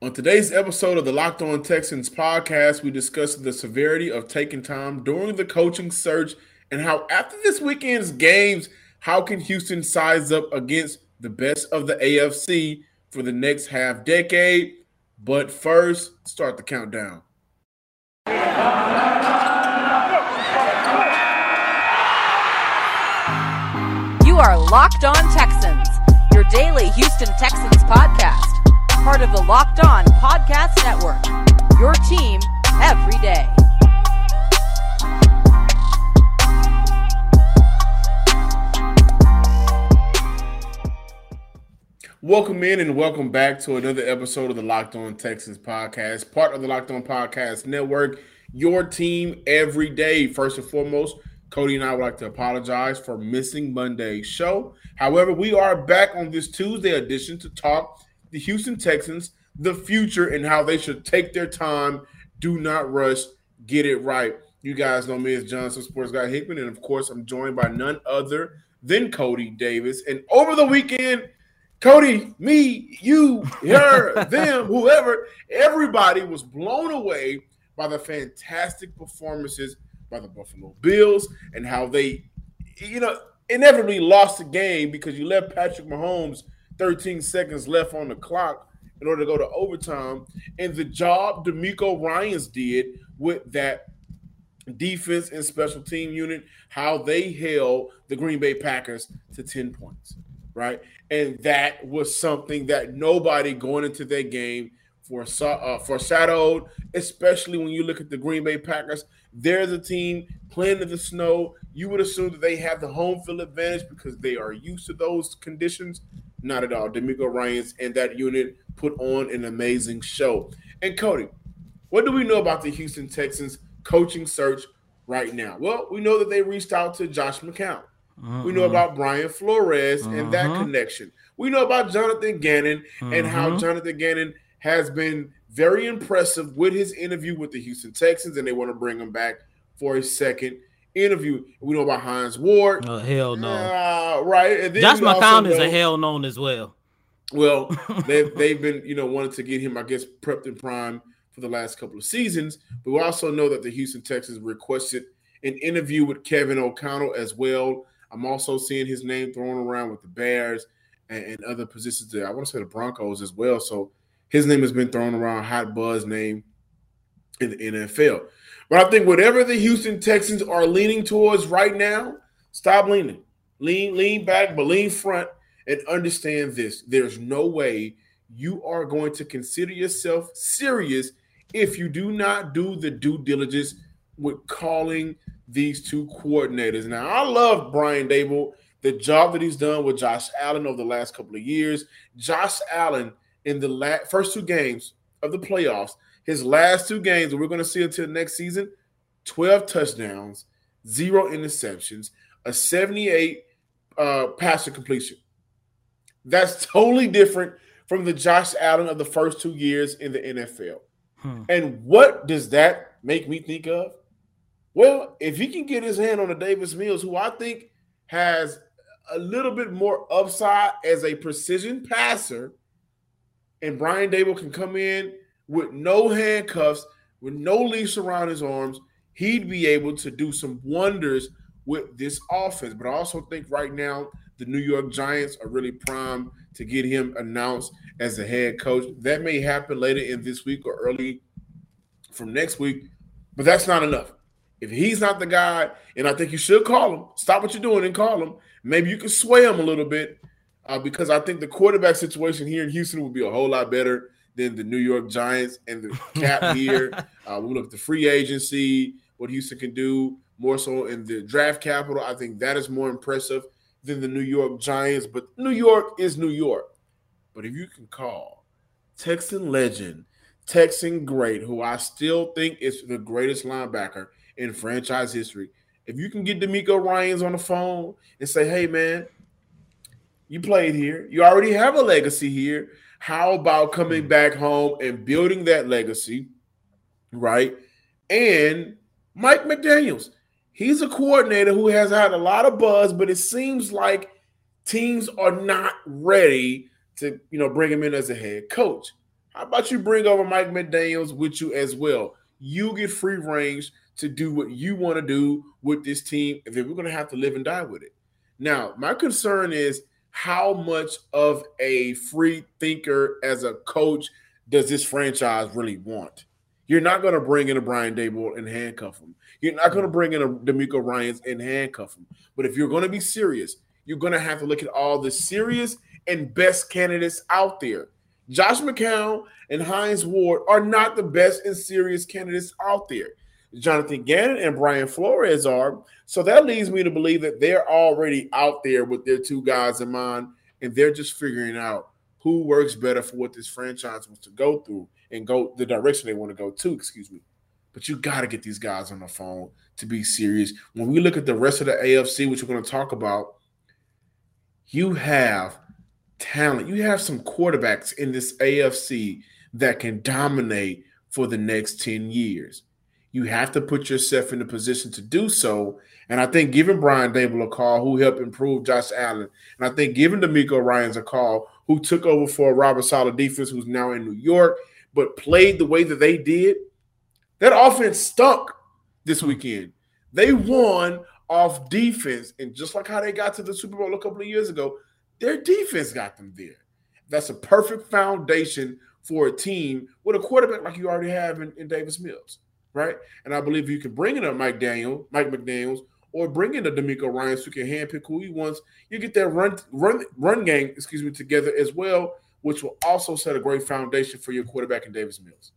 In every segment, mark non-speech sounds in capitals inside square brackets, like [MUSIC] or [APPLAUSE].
On today's episode of the Locked On Texans podcast, we discuss the severity of taking time during the coaching search and how, after this weekend's games, how can Houston size up against the best of the AFC for the next half decade? But first, start the countdown. You are Locked On Texans, your daily Houston Texans podcast part of the Locked On Podcast Network. Your team every day. Welcome in and welcome back to another episode of the Locked On Texans podcast, part of the Locked On Podcast Network. Your team every day. First and foremost, Coty and I would like to apologize for missing Monday's show. However, we are back on this Tuesday edition to talk the Houston Texans, the future, and how they should take their time, do not rush, get it right. You guys know me as Johnson Sports Guy Hickman, and of course, I'm joined by none other than Coty Davis. And over the weekend, Coty, me, you, her, [LAUGHS] them, whoever, everybody was blown away by the fantastic performances by the Buffalo Bills and how they, you know, inevitably lost the game because you left Patrick Mahomes – 13 seconds left on the clock in order to go to overtime. And the job DeMeco Ryans did with that defense and special team unit, how they held the Green Bay Packers to 10 points, right? And that was something that nobody going into that game for uh, foreshadowed, especially when you look at the Green Bay Packers. They're the team playing in the snow. You would assume that they have the home field advantage because they are used to those conditions. Not at all. DeMeco Ryans and that unit put on an amazing show. And Coty, what do we know about the Houston Texans coaching search right now? Well, we know that they reached out to Josh McCown. Uh-huh. We know mm-hmm. about Brian Flores uh-huh. and that mm-hmm. connection. We know about Jonathan Gannon uh-huh. and how mm-hmm. Jonathan Gannon has been very impressive with his interview with the Houston Texans, and they want to bring him back for a second interview. We know about Hines Ward. Oh hell no! Uh, right. And then Josh McCown is a hell known as well. Well, [LAUGHS] they've they've been you know wanted to get him, I guess, prepped and prime for the last couple of seasons. But we also know that the Houston Texans requested an interview with Kevin O'Connell as well. I'm also seeing his name thrown around with the Bears and, and other positions there. I want to say the Broncos as well. So his name has been thrown around, hot buzz name in the NFL. But I think whatever the Houston Texans are leaning towards right now, stop leaning. Lean, lean back, but lean front and understand this. There's no way you are going to consider yourself serious if you do not do the due diligence with calling these two coordinators. Now, I love Brian Daboll, the job that he's done with Josh Allen over the last couple of years. Josh Allen in the last, first two games of the playoffs his last two games, we're going to see until next season 12 touchdowns, zero interceptions, a 78 uh, passer completion. That's totally different from the Josh Allen of the first two years in the NFL. Hmm. And what does that make me think of? Well, if he can get his hand on a Davis Mills, who I think has a little bit more upside as a precision passer, and Brian Daboll can come in with no handcuffs, with no leash around his arms, he'd be able to do some wonders with this offense. But I also think right now the New York Giants are really primed to get him announced as the head coach. That may happen later in this week or early from next week, but that's not enough. If he's not the guy, and I think you should call him, stop what you're doing and call him. Maybe you can sway him a little bit uh, because I think the quarterback situation here in Houston would be a whole lot better than the New York Giants and the [LAUGHS] cap here. Uh, we look at the free agency, what Houston can do more so in the draft capital. I think that is more impressive than the New York Giants. But New York is New York. But if you can call Texan legend, Texan great, who I still think is the greatest linebacker in franchise history, if you can get DeMeco Ryans on the phone and say, hey, man, you played here. You already have a legacy here. How about coming mm. back home and building that legacy, right? And Mike McDaniels, he's a coordinator who has had a lot of buzz, but it seems like teams are not ready to, you know, bring him in as a head coach. How about you bring over Mike McDaniels with you as well? You get free range to do what you want to do with this team, and then we're going to have to live and die with it. Now, my concern is how much of a free thinker as a coach does this franchise really want? You're not going to bring in a Brian Daboll and handcuff him. You're not going to bring in a DeMeco Ryans and handcuff him. But if you're going to be serious, you're going to have to look at all the serious and best candidates out there. Josh McCown and Hines Ward are not the best and serious candidates out there. Jonathan Gannon and Brian Flores are. So that leads me to believe that they're already out there with their two guys in mind, and they're just figuring out who works better for what this franchise wants to go through and go the direction they want to go to. Excuse me. But you got to get these guys on the phone to be serious. When we look at the rest of the AFC, which we're going to talk about, you have talent. You have some quarterbacks in this AFC that can dominate for the next 10 years. You have to put yourself in a position to do so. And I think giving Brian Daboll a call, who helped improve Josh Allen, and I think giving DeMeco Ryans a call, who took over for Robert Saleh defense, who's now in New York, but played the way that they did, that offense stunk this weekend. They won off defense. And just like how they got to the Super Bowl a couple of years ago, their defense got them there. That's a perfect foundation for a team with a quarterback like you already have in, in Davis Mills, right? And I believe you can bring in a Mike Daniel, Mike McDaniels, or bring in a ryan so you can handpick who he wants. You get that run run run game, excuse me, together as well, which will also set a great foundation for your quarterback in Davis Mills.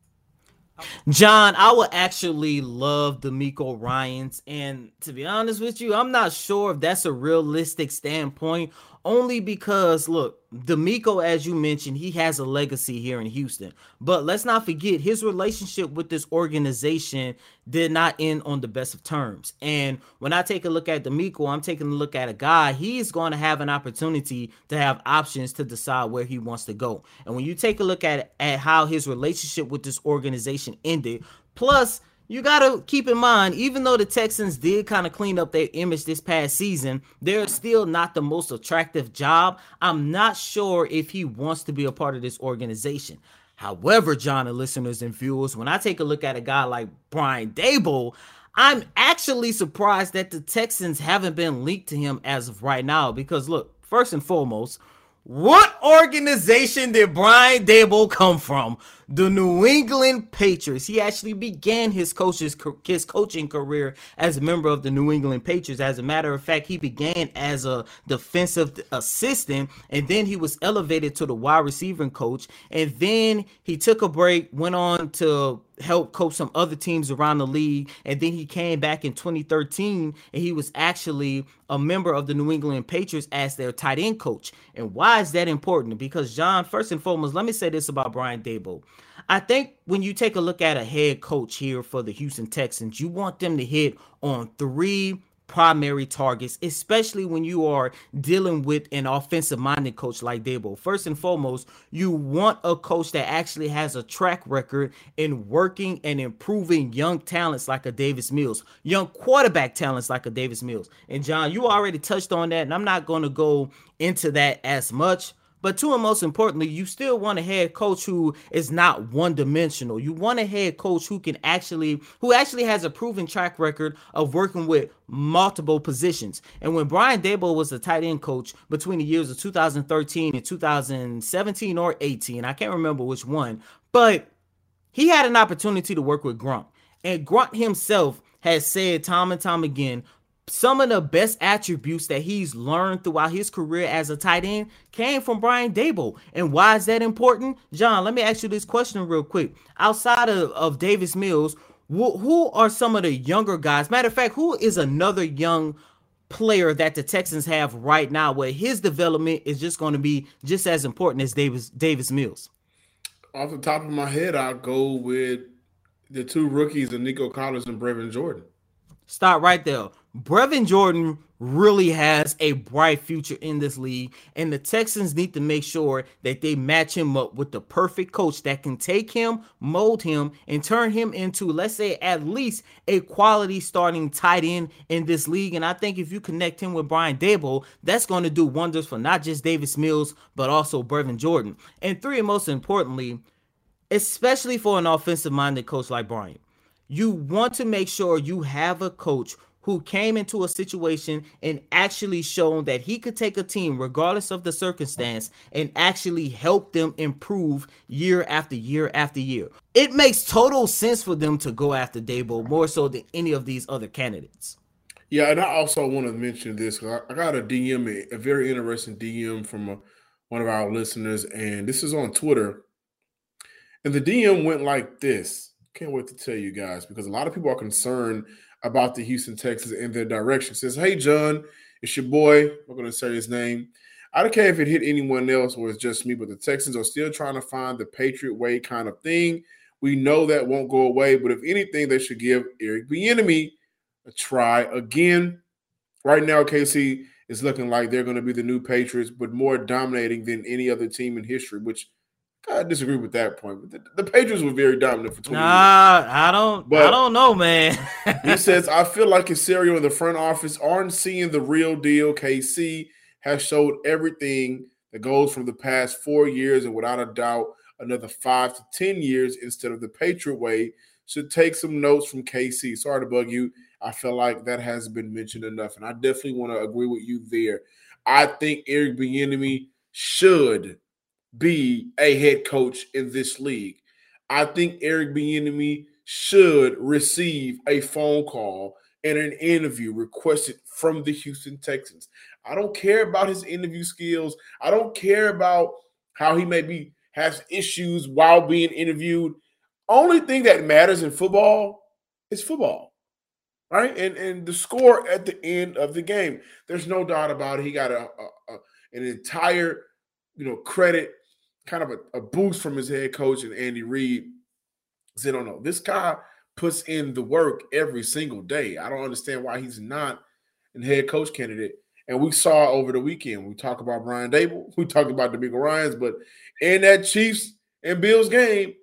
John, I would actually love DeMeco Ryans. And to be honest with you, I'm not sure if that's a realistic standpoint only because look, DeMeco, as you mentioned, he has a legacy here in Houston. But let's not forget his relationship with this organization did not end on the best of terms. And when I take a look at DeMeco, I'm taking a look at a guy, he's going to have an opportunity to have options to decide where he wants to go. And when you take a look at, at how his relationship with this organization ended, plus you got to keep in mind, even though the Texans did kind of clean up their image this past season, they're still not the most attractive job. I'm not sure if he wants to be a part of this organization. However, John and listeners and viewers, when I take a look at a guy like Brian Daboll, I'm actually surprised that the Texans haven't been linked to him as of right now. Because look, first and foremost, what organization did Brian Daboll come from? The New England Patriots. He actually began his coach's his coaching career as a member of the New England Patriots. As a matter of fact, he began as a defensive assistant, and then he was elevated to the wide receiving coach. And then he took a break, went on to help coach some other teams around the league. And then he came back in 2013 and he was actually a member of the New England Patriots as their tight end coach. And why is that important? Because, John, first and foremost, let me say this about Brian Daboll. I think when you take a look at a head coach here for the Houston Texans, you want them to hit on three primary targets, especially when you are dealing with an offensive minded coach like Daboll. First and foremost, you want a coach that actually has a track record in working and improving young talents like a Davis Mills, young quarterback talents like a Davis Mills. And John, you already touched on that, and I'm not going to go into that as much. But two and most importantly, you still want a head coach who is not one dimensional. You want a head coach who can actually, who actually has a proven track record of working with multiple positions. And when Brian Daboll was the tight end coach between the years of 2013 and 2017 or 18, I can't remember which one, but he had an opportunity to work with Gronk. And Gronk himself has said time and time again some of the best attributes that he's learned throughout his career as a tight end came from Brian Daboll. And why is that important? John, let me ask you this question real quick. Outside of, of Davis Mills, wh- who are some of the younger guys? Matter of fact, who is another young player that the Texans have right now where his development is just going to be just as important as Davis Davis Mills? Off the top of my head, I'll go with the two rookies of Nico Collins and Brevin Jordan. Stop right there. Brevin Jordan really has a bright future in this league, and the Texans need to make sure that they match him up with the perfect coach that can take him, mold him, and turn him into, let's say, at least a quality starting tight end in this league. And I think if you connect him with Brian Daboll, that's going to do wonders for not just Davis Mills, but also Brevin Jordan. And three, most importantly, especially for an offensive minded coach like Brian. You want to make sure you have a coach who came into a situation and actually shown that he could take a team, regardless of the circumstance, and actually help them improve year after year after year. It makes total sense for them to go after Daboll more so than any of these other candidates. Yeah, and I also want to mention this. I got a DM, a very interesting DM from a, one of our listeners, and this is on Twitter. And the DM went like this. Can't wait to tell you guys because a lot of people are concerned about the Houston Texans and their direction. Says, "Hey John, it's your boy. I'm going to say his name. I don't care if it hit anyone else or it's just me, but the Texans are still trying to find the Patriot way kind of thing. We know that won't go away, but if anything, they should give Eric Bieniemy a try again. Right now, KC is looking like they're going to be the new Patriots, but more dominating than any other team in history, which I disagree with that point. But the, the Patriots were very dominant for 20 nah, years. I don't but I don't know, man. he [LAUGHS] says, I feel like Caserio in the front office aren't seeing the real deal. KC has showed everything that goes from the past four years, and without a doubt, another five to ten years instead of the Patriot way. Should take some notes from KC. Sorry to bug you. I feel like that hasn't been mentioned enough, and I definitely want to agree with you there. I think Eric Bieniemy should be a head coach in this league. I think Eric Bieniemy should receive a phone call and an interview requested from the Houston Texans. I don't care about his interview skills. I don't care about how he maybe has issues while being interviewed. Only thing that matters in football is football. Right? And and the score at the end of the game. There's no doubt about it. He got a, a, a an entire, you know, credit kind of a, a boost from his head coach and Andy Reid. Said, "Oh no, this guy puts in the work every single day. I don't understand why he's not a head coach candidate." And we saw over the weekend. We talk about Brian Daboll, [LAUGHS] we talk about DeMeco Ryans, but in that Chiefs and Bills game,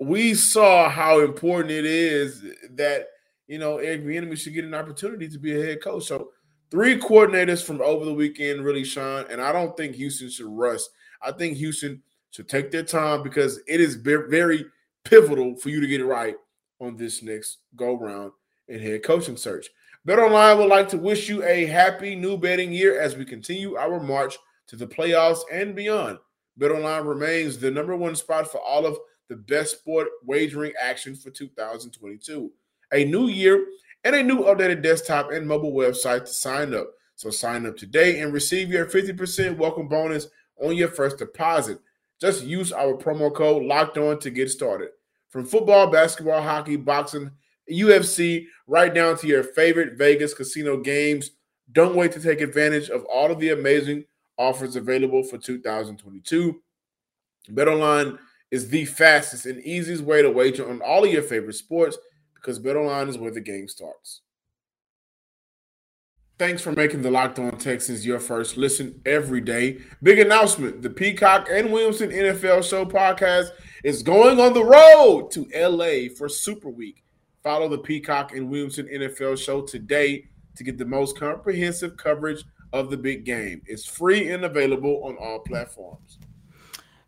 we saw how important it is that you know Eric Bieniemy should get an opportunity to be a head coach. So three coordinators from over the weekend really shine, and I don't think Houston should rush I think Houston should take their time because it is very pivotal for you to get it right on this next go round in head coaching search. Bet BetOnline would like to wish you a happy new betting year as we continue our march to the playoffs and beyond. Bet BetOnline remains the number one spot for all of the best sport wagering action for 2022. A new year and a new updated desktop and mobile website to sign up. So sign up today and receive your 50% welcome bonus on your first deposit. Just use our promo code locked on to get started. From football, basketball, hockey, boxing, UFC, right down to your favorite Vegas casino games. Don't wait to take advantage of all of the amazing offers available for 2022. BetOnline is the fastest and easiest way to wager on all of your favorite sports because BetOnline is where the game starts. Thanks for making the Locked On Texans your first listen every day. Big announcement the Peacock and Williamson NFL Show podcast is going on the road to LA for Super Week. Follow the Peacock and Williamson NFL Show today to get the most comprehensive coverage of the big game. It's free and available on all platforms.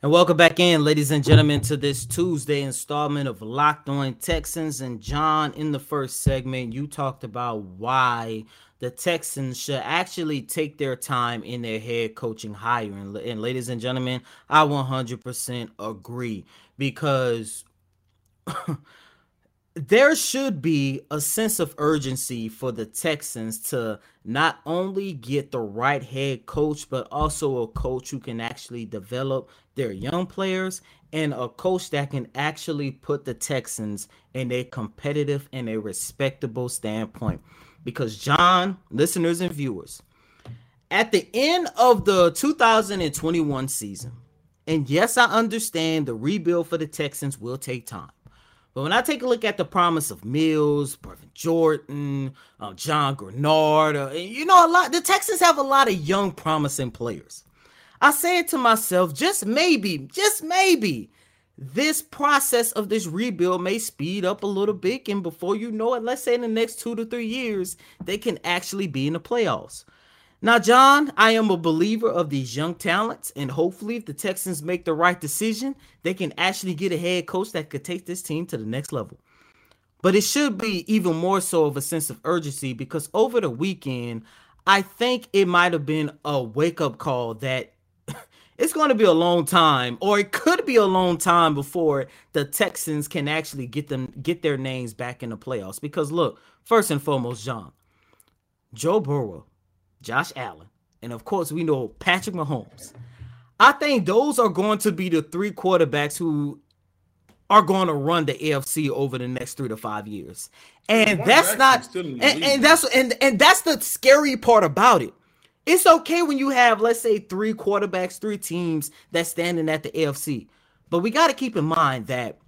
And welcome back in, ladies and gentlemen, to this Tuesday installment of Locked On Texans. And John, in the first segment, you talked about why the Texans should actually take their time in their head coaching hire. And, and ladies and gentlemen, I 100% agree because [LAUGHS] there should be a sense of urgency for the Texans to not only get the right head coach, but also a coach who can actually develop their young players and a coach that can actually put the Texans in a competitive and a respectable standpoint because John, listeners and viewers, at the end of the 2021 season, and yes, I understand the rebuild for the Texans will take time. But when I take a look at the promise of Mills, Brevin Jordan, uh, John Greenard, uh, you know, a lot, the Texans have a lot of young, promising players. I say it to myself, just maybe, just maybe, this process of this rebuild may speed up a little bit. And before you know it, let's say in the next two to three years, they can actually be in the playoffs. Now, John, I am a believer of these young talents, and hopefully, if the Texans make the right decision, they can actually get a head coach that could take this team to the next level. But it should be even more so of a sense of urgency because over the weekend, I think it might have been a wake up call that it's going to be a long time, or it could be a long time before the Texans can actually get them get their names back in the playoffs. Because look, first and foremost, John, Joe Burrow Josh Allen, and of course, we know Patrick Mahomes. I think those are going to be the three quarterbacks who are going to run the AFC over the next three to five years. And that's not and, and that's and, and that's the scary part about it. It's okay when you have, let's say, three quarterbacks, three teams that's standing at the AFC. But we got to keep in mind that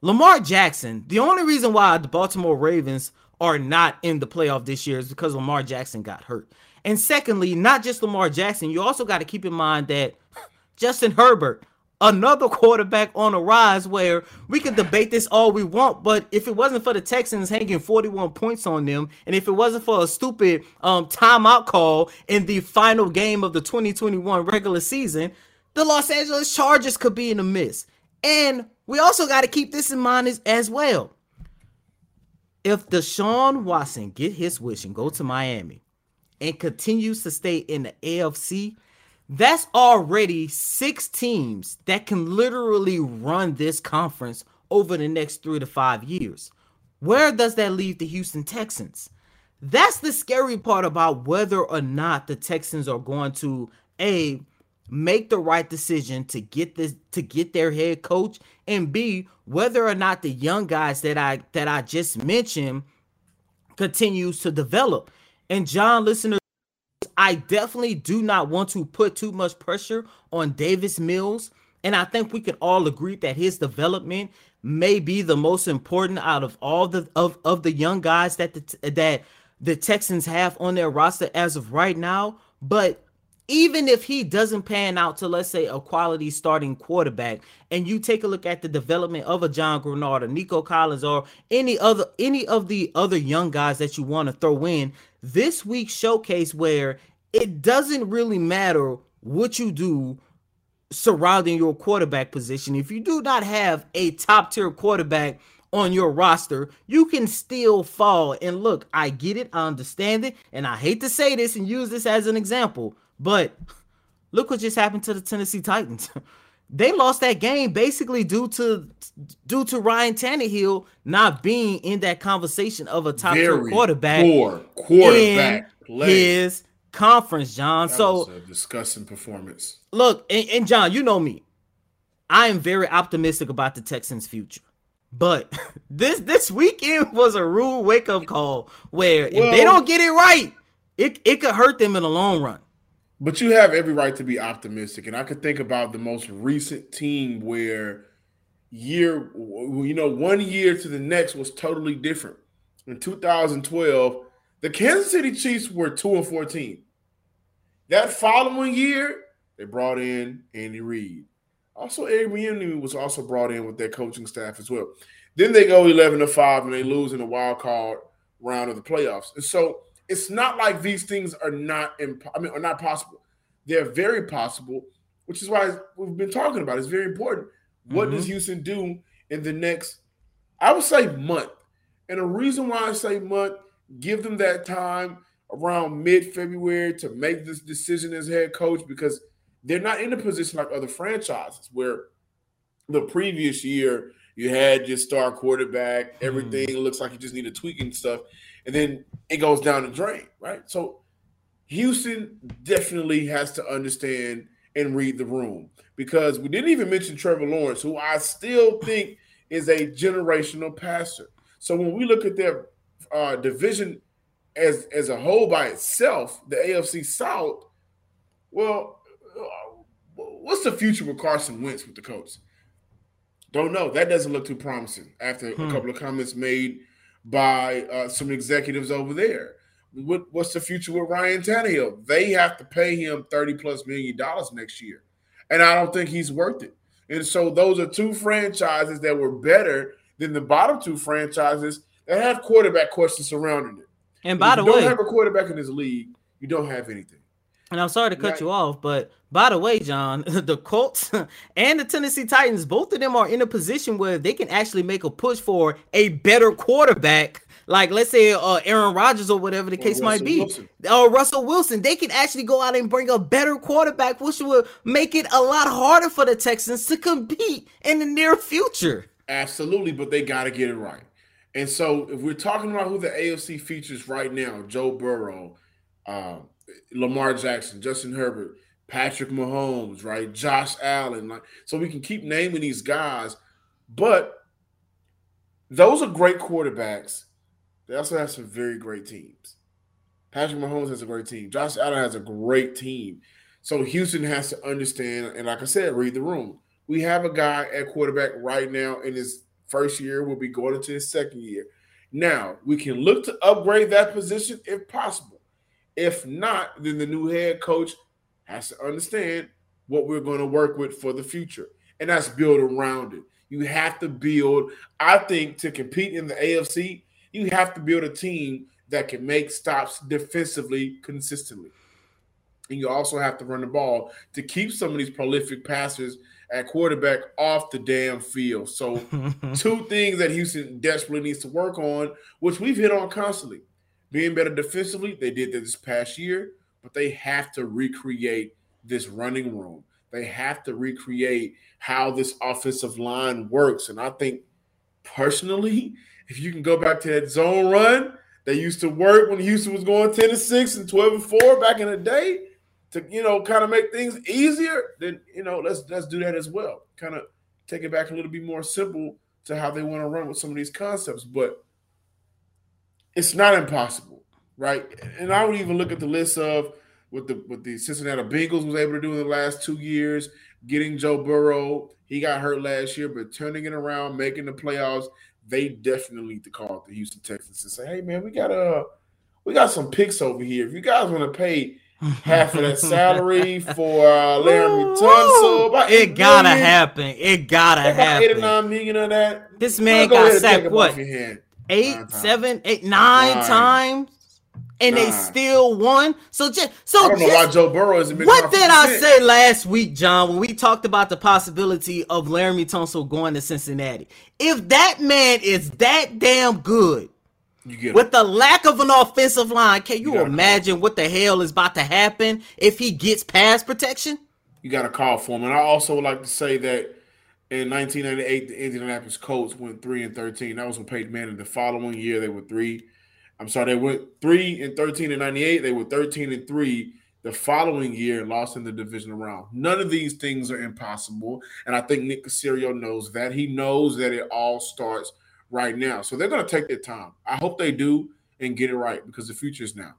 Lamar Jackson, the only reason why the Baltimore Ravens are not in the playoff this year is because Lamar Jackson got hurt. And secondly, not just Lamar Jackson, you also got to keep in mind that [LAUGHS] Justin Herbert, another quarterback on a rise where we can debate this all we want, but if it wasn't for the Texans hanging 41 points on them, and if it wasn't for a stupid um, timeout call in the final game of the 2021 regular season, the Los Angeles Chargers could be in the miss. And we also got to keep this in mind as, as well. If Deshaun Watson get his wish and go to Miami, and continues to stay in the AFC, that's already six teams that can literally run this conference over the next three to five years. Where does that leave the Houston Texans? That's the scary part about whether or not the Texans are going to a make the right decision to get this to get their head coach and b whether or not the young guys that I that I just mentioned continues to develop. And John, listeners, I definitely do not want to put too much pressure on Davis Mills. And I think we can all agree that his development may be the most important out of all the of, of the young guys that the that the Texans have on their roster as of right now. But even if he doesn't pan out to let's say a quality starting quarterback and you take a look at the development of a John Greenard or Nico Collins or any other any of the other young guys that you want to throw in this week's showcase where it doesn't really matter what you do surrounding your quarterback position if you do not have a top tier quarterback on your roster, you can still fall. And look, I get it, I understand it, and I hate to say this and use this as an example, but look what just happened to the Tennessee Titans. [LAUGHS] they lost that game basically due to due to Ryan Tannehill not being in that conversation of a top Very quarterback. Poor quarterback his conference, John. That so disgusting performance. Look, and, and John, you know me. I am very optimistic about the Texans' future. But [LAUGHS] this this weekend was a rude wake up call where well, if they don't get it right, it, it could hurt them in the long run. But you have every right to be optimistic. And I could think about the most recent team where year, you know, one year to the next was totally different. In 2012, the Kansas City Chiefs were 2 and 14. That following year, they brought in Andy Reid. Also, Eric was also brought in with their coaching staff as well. Then they go 11 to 5 and they lose in the wild card round of the playoffs. And so it's not like these things are not imp- I mean are not possible. They're very possible, which is why we've been talking about. It's very important. What mm-hmm. does Houston do in the next, I would say, month? And the reason why I say month, give them that time around mid-February to make this decision as head coach because they're not in a position like other franchises where the previous year you had your star quarterback, everything mm. looks like you just need a tweaking stuff and then it goes down the drain, right? So Houston definitely has to understand and read the room because we didn't even mention Trevor Lawrence, who I still think is a generational passer. So when we look at their uh, division as as a whole by itself, the AFC South, well, what's the future with Carson Wentz with the Colts? Don't know. That doesn't look too promising after hmm. a couple of comments made by uh, some executives over there. What, what's the future with Ryan Tannehill? They have to pay him 30 plus million dollars next year. And I don't think he's worth it. And so those are two franchises that were better than the bottom two franchises that have quarterback questions surrounding it. And by the way, you don't have a quarterback in this league, you don't have anything. And I'm sorry to cut you off, but by the way, John, [LAUGHS] the Colts [LAUGHS] and the Tennessee Titans, both of them are in a position where they can actually make a push for a better quarterback. Like let's say uh, Aaron Rodgers or whatever the or case Russell might be, Wilson. or Russell Wilson, they can actually go out and bring a better quarterback, which will make it a lot harder for the Texans to compete in the near future. Absolutely, but they got to get it right. And so, if we're talking about who the AFC features right now, Joe Burrow, uh, Lamar Jackson, Justin Herbert, Patrick Mahomes, right? Josh Allen. Like, so we can keep naming these guys, but those are great quarterbacks. They also have some very great teams. Patrick Mahomes has a great team. Josh Allen has a great team. So Houston has to understand, and like I said, read the room. We have a guy at quarterback right now in his first year, We'll be going into his second year. Now, we can look to upgrade that position if possible. If not, then the new head coach has to understand what we're going to work with for the future. And that's build around it. You have to build, I think, to compete in the AFC, you have to build a team that can make stops defensively consistently. And you also have to run the ball to keep some of these prolific passers at quarterback off the damn field. So, [LAUGHS] two things that Houston desperately needs to work on, which we've hit on constantly being better defensively. They did that this past year, but they have to recreate this running room. They have to recreate how this offensive line works. And I think personally, if you can go back to that zone run that used to work when Houston was going 10 to 6 and 12 and 4 back in the day to you know kind of make things easier, then you know let's let's do that as well. Kind of take it back a little bit more simple to how they want to run with some of these concepts. But it's not impossible, right? And I would even look at the list of what the what the Cincinnati Bengals was able to do in the last two years, getting Joe Burrow. He got hurt last year, but turning it around, making the playoffs. They definitely need to call the Houston Texans and say, "Hey, man, we got a, uh, we got some picks over here. If you guys want to pay half of that salary [LAUGHS] for uh, Laremy Tunsil. It gotta million. happen. It gotta happen. Eight or nine million of that. This man got sacked what? Eight, nine seven, eight, nine, nine. times. And nine. they still won. So just so I don't just, know why Joe Burrow isn't. What did I say last week, John, when we talked about the possibility of Laremy Tunsil going to Cincinnati? If that man is that damn good, with the lack of an offensive line, can you, you imagine what the hell is about to happen if he gets pass protection? You got to call for him. And I also would like to say that in 1998, the Indianapolis Colts went three and 13. That was when Peyton Manning. The following year, they were three. I'm sorry, they went three and 13 in 98. They were 13 and three the following year lost in the division round. None of these things are impossible. And I think Nick Caserio knows that. He knows that it all starts – right now. So they're going to take their time. I hope they do and get it right because the future is now.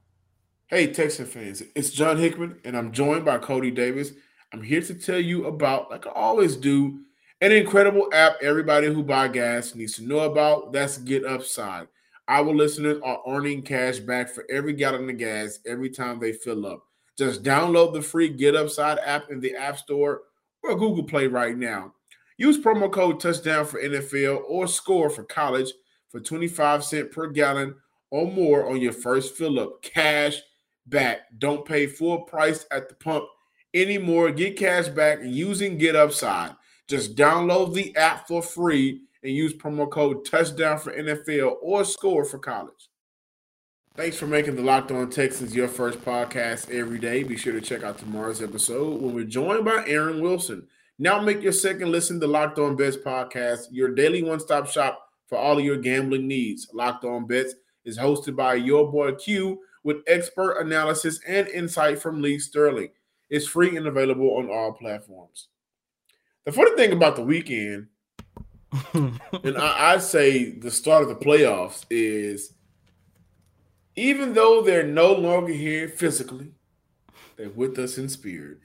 Hey, Texan fans, it's John Hickman, and I'm joined by Coty Davis. I'm here to tell you about, like I always do, an incredible app everybody who buy gas needs to know about. That's Get Upside. Our listeners are earning cash back for every gallon of gas every time they fill up. Just download the free Get Upside app in the App Store or Google Play right now. Use promo code touchdown for NFL or score for college for 25 cents per gallon or more on your first fill up. Cash back. Don't pay full price at the pump anymore. Get cash back using Get Upside. Just download the app for free and use promo code touchdown for NFL or score for college. Thanks for making the Locked On Texans your first podcast every day. Be sure to check out tomorrow's episode when we're joined by Aaron Wilson. Now make your second listen to Locked On Bets podcast, your daily one-stop shop for all of your gambling needs. Locked On Bets is hosted by your boy Q with expert analysis and insight from Lee Sterling. It's free and available on all platforms. The funny thing about the weekend, [LAUGHS] and I, I'd say the start of the playoffs is even though they're no longer here physically, they're with us in spirit.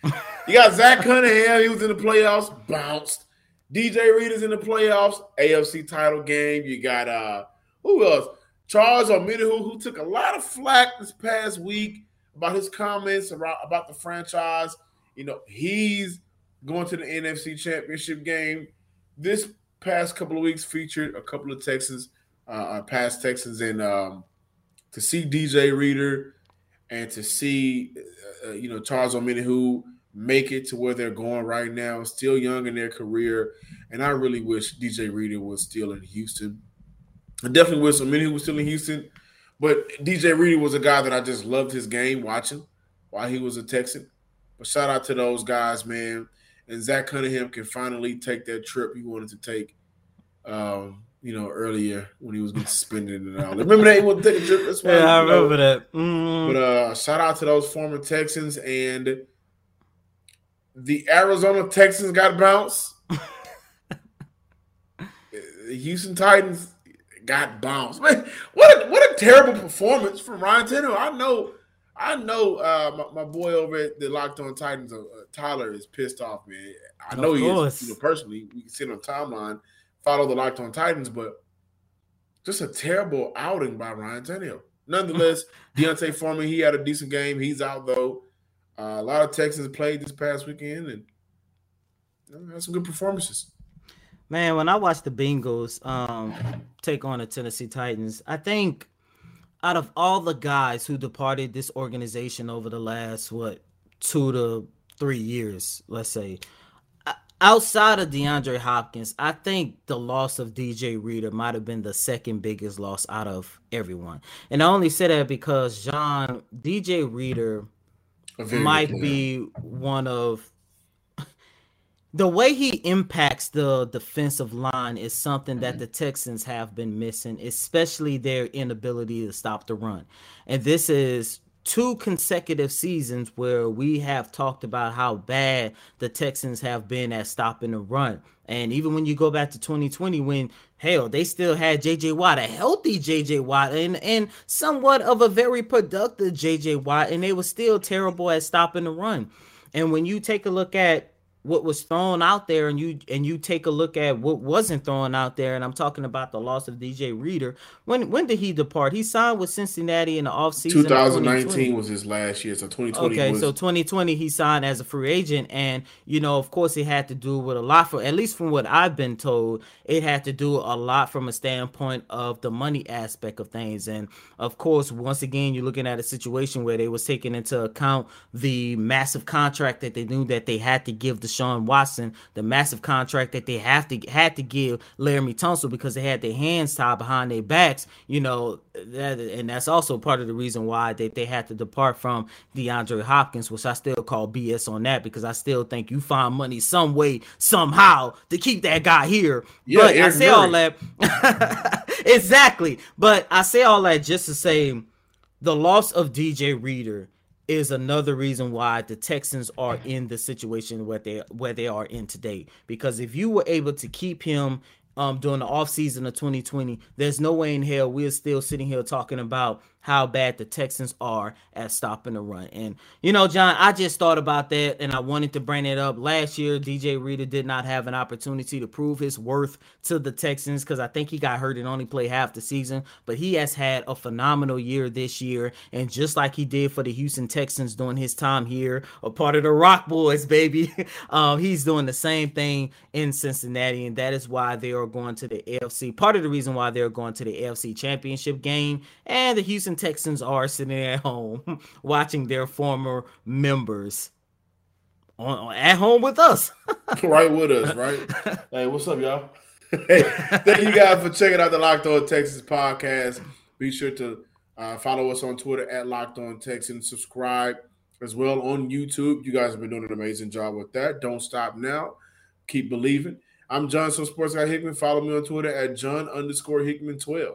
You got Zach Cunningham. He was in the playoffs, bounced. DJ Reader's in the playoffs, AFC title game. You got uh who else? Charles Omenihu, who took a lot of flack this past week about his comments about, about the franchise. You know, he's going to the NFC Championship game. This past couple of weeks featured a couple of Texans, uh, uh past Texans, and um, to see DJ Reader and to see, uh, uh you know, Charles Omenihu make it to where they're going right now, still young in their career. And I really wish DJ Reader was still in Houston. I definitely wish Omenihu was still in Houston. But DJ Reader was a guy that I just loved his game watching while he was a Texan. But shout out to those guys, man. And Zach Cunningham can finally take that trip he wanted to take. Um, you know, earlier when he was getting suspended and all. Remember that he was taking a trip? That's [LAUGHS] why, yeah, I remember know. that. Mm. But uh, shout out to those former Texans and the Arizona Texans got bounced. the Houston Titans got bounced. Man, what a, what a terrible performance from Ryan Tannehill. I know, I know, uh, my, my, boy over at the Locked On Titans, uh, Tyler, is pissed off, man. I know he is. You know, personally, we can see it on timeline, follow the Locked On Titans, but just a terrible outing by Ryan Tannehill. Nonetheless, [LAUGHS] D'Onta Foreman, he had a decent game. He's out though. Uh, a lot of Texans played this past weekend and you know, had some good performances. Man, when I watched the Bengals um, take on the Tennessee Titans, I think out of all the guys who departed this organization over the last what two to three years, let's say, outside of DeAndre Hopkins, I think the loss of DJ Reader might have been the second biggest loss out of everyone. And I only say that because John DJ Reader might be one of the way he impacts the defensive line is something that mm-hmm. the Texans have been missing, especially their inability to stop the run. And this is two consecutive seasons where we have talked about how bad the Texans have been at stopping the run. And even when you go back to 2020, when hell, they still had JJ Watt, a healthy JJ Watt, and, and somewhat of a very productive JJ Watt, and they were still terrible at stopping the run. And when you take a look at what was thrown out there and you and you take a look at what wasn't thrown out there. And I'm talking about the loss of DJ Reader. When when did he depart? He signed with Cincinnati in the offseason 2019 was his last year so 2020 okay was... so 2020 he signed as a free agent. And you know of course it had to do with a lot for at least from what I've been told it had to do a lot from a standpoint of the money aspect of things. And of course once again you're looking at a situation where they was taking into account the massive contract that they knew that they had to give the Deshaun Watson the massive contract that they have to had to give Laremy Tunsil because they had their hands tied behind their backs. You know, that, and that's also part of the reason why they, they had to depart from DeAndre Hopkins, which I still call BS on that because I still think you find money some way somehow to keep that guy here. Yeah, but I say all that [LAUGHS] exactly. But I say all that just to say the loss of DJ Reader is another reason why the Texans are in the situation where they where they are in today. Because if you were able to keep him um during the offseason of 2020, there's no way in hell we're still sitting here talking about how bad the Texans are at stopping the run. And you know, John, I just thought about that and I wanted to bring it up. Last year, DJ Reader did not have an opportunity to prove his worth to the Texans because I think he got hurt and only played half the season. But he has had a phenomenal year this year. And just like he did for the Houston Texans during his time here, a part of the Rock Boys, [LAUGHS] baby, um, he's doing the same thing in Cincinnati. And that is why they are going to the AFC. Part of the reason why they're going to the AFC championship game. And the Houston Texans are sitting at home [LAUGHS] watching their former members on, at home with us. [LAUGHS] right with us, right? hey, what's up, y'all? [LAUGHS] hey, thank you guys for checking out the Locked On Texas podcast. Be sure to uh, follow us on Twitter at Locked On Texans. Subscribe as well on YouTube. You guys have been doing an amazing job with that. Don't stop now. Keep believing. I'm John, so sports guy Hickman. Follow me on Twitter at John underscore Hickman 12.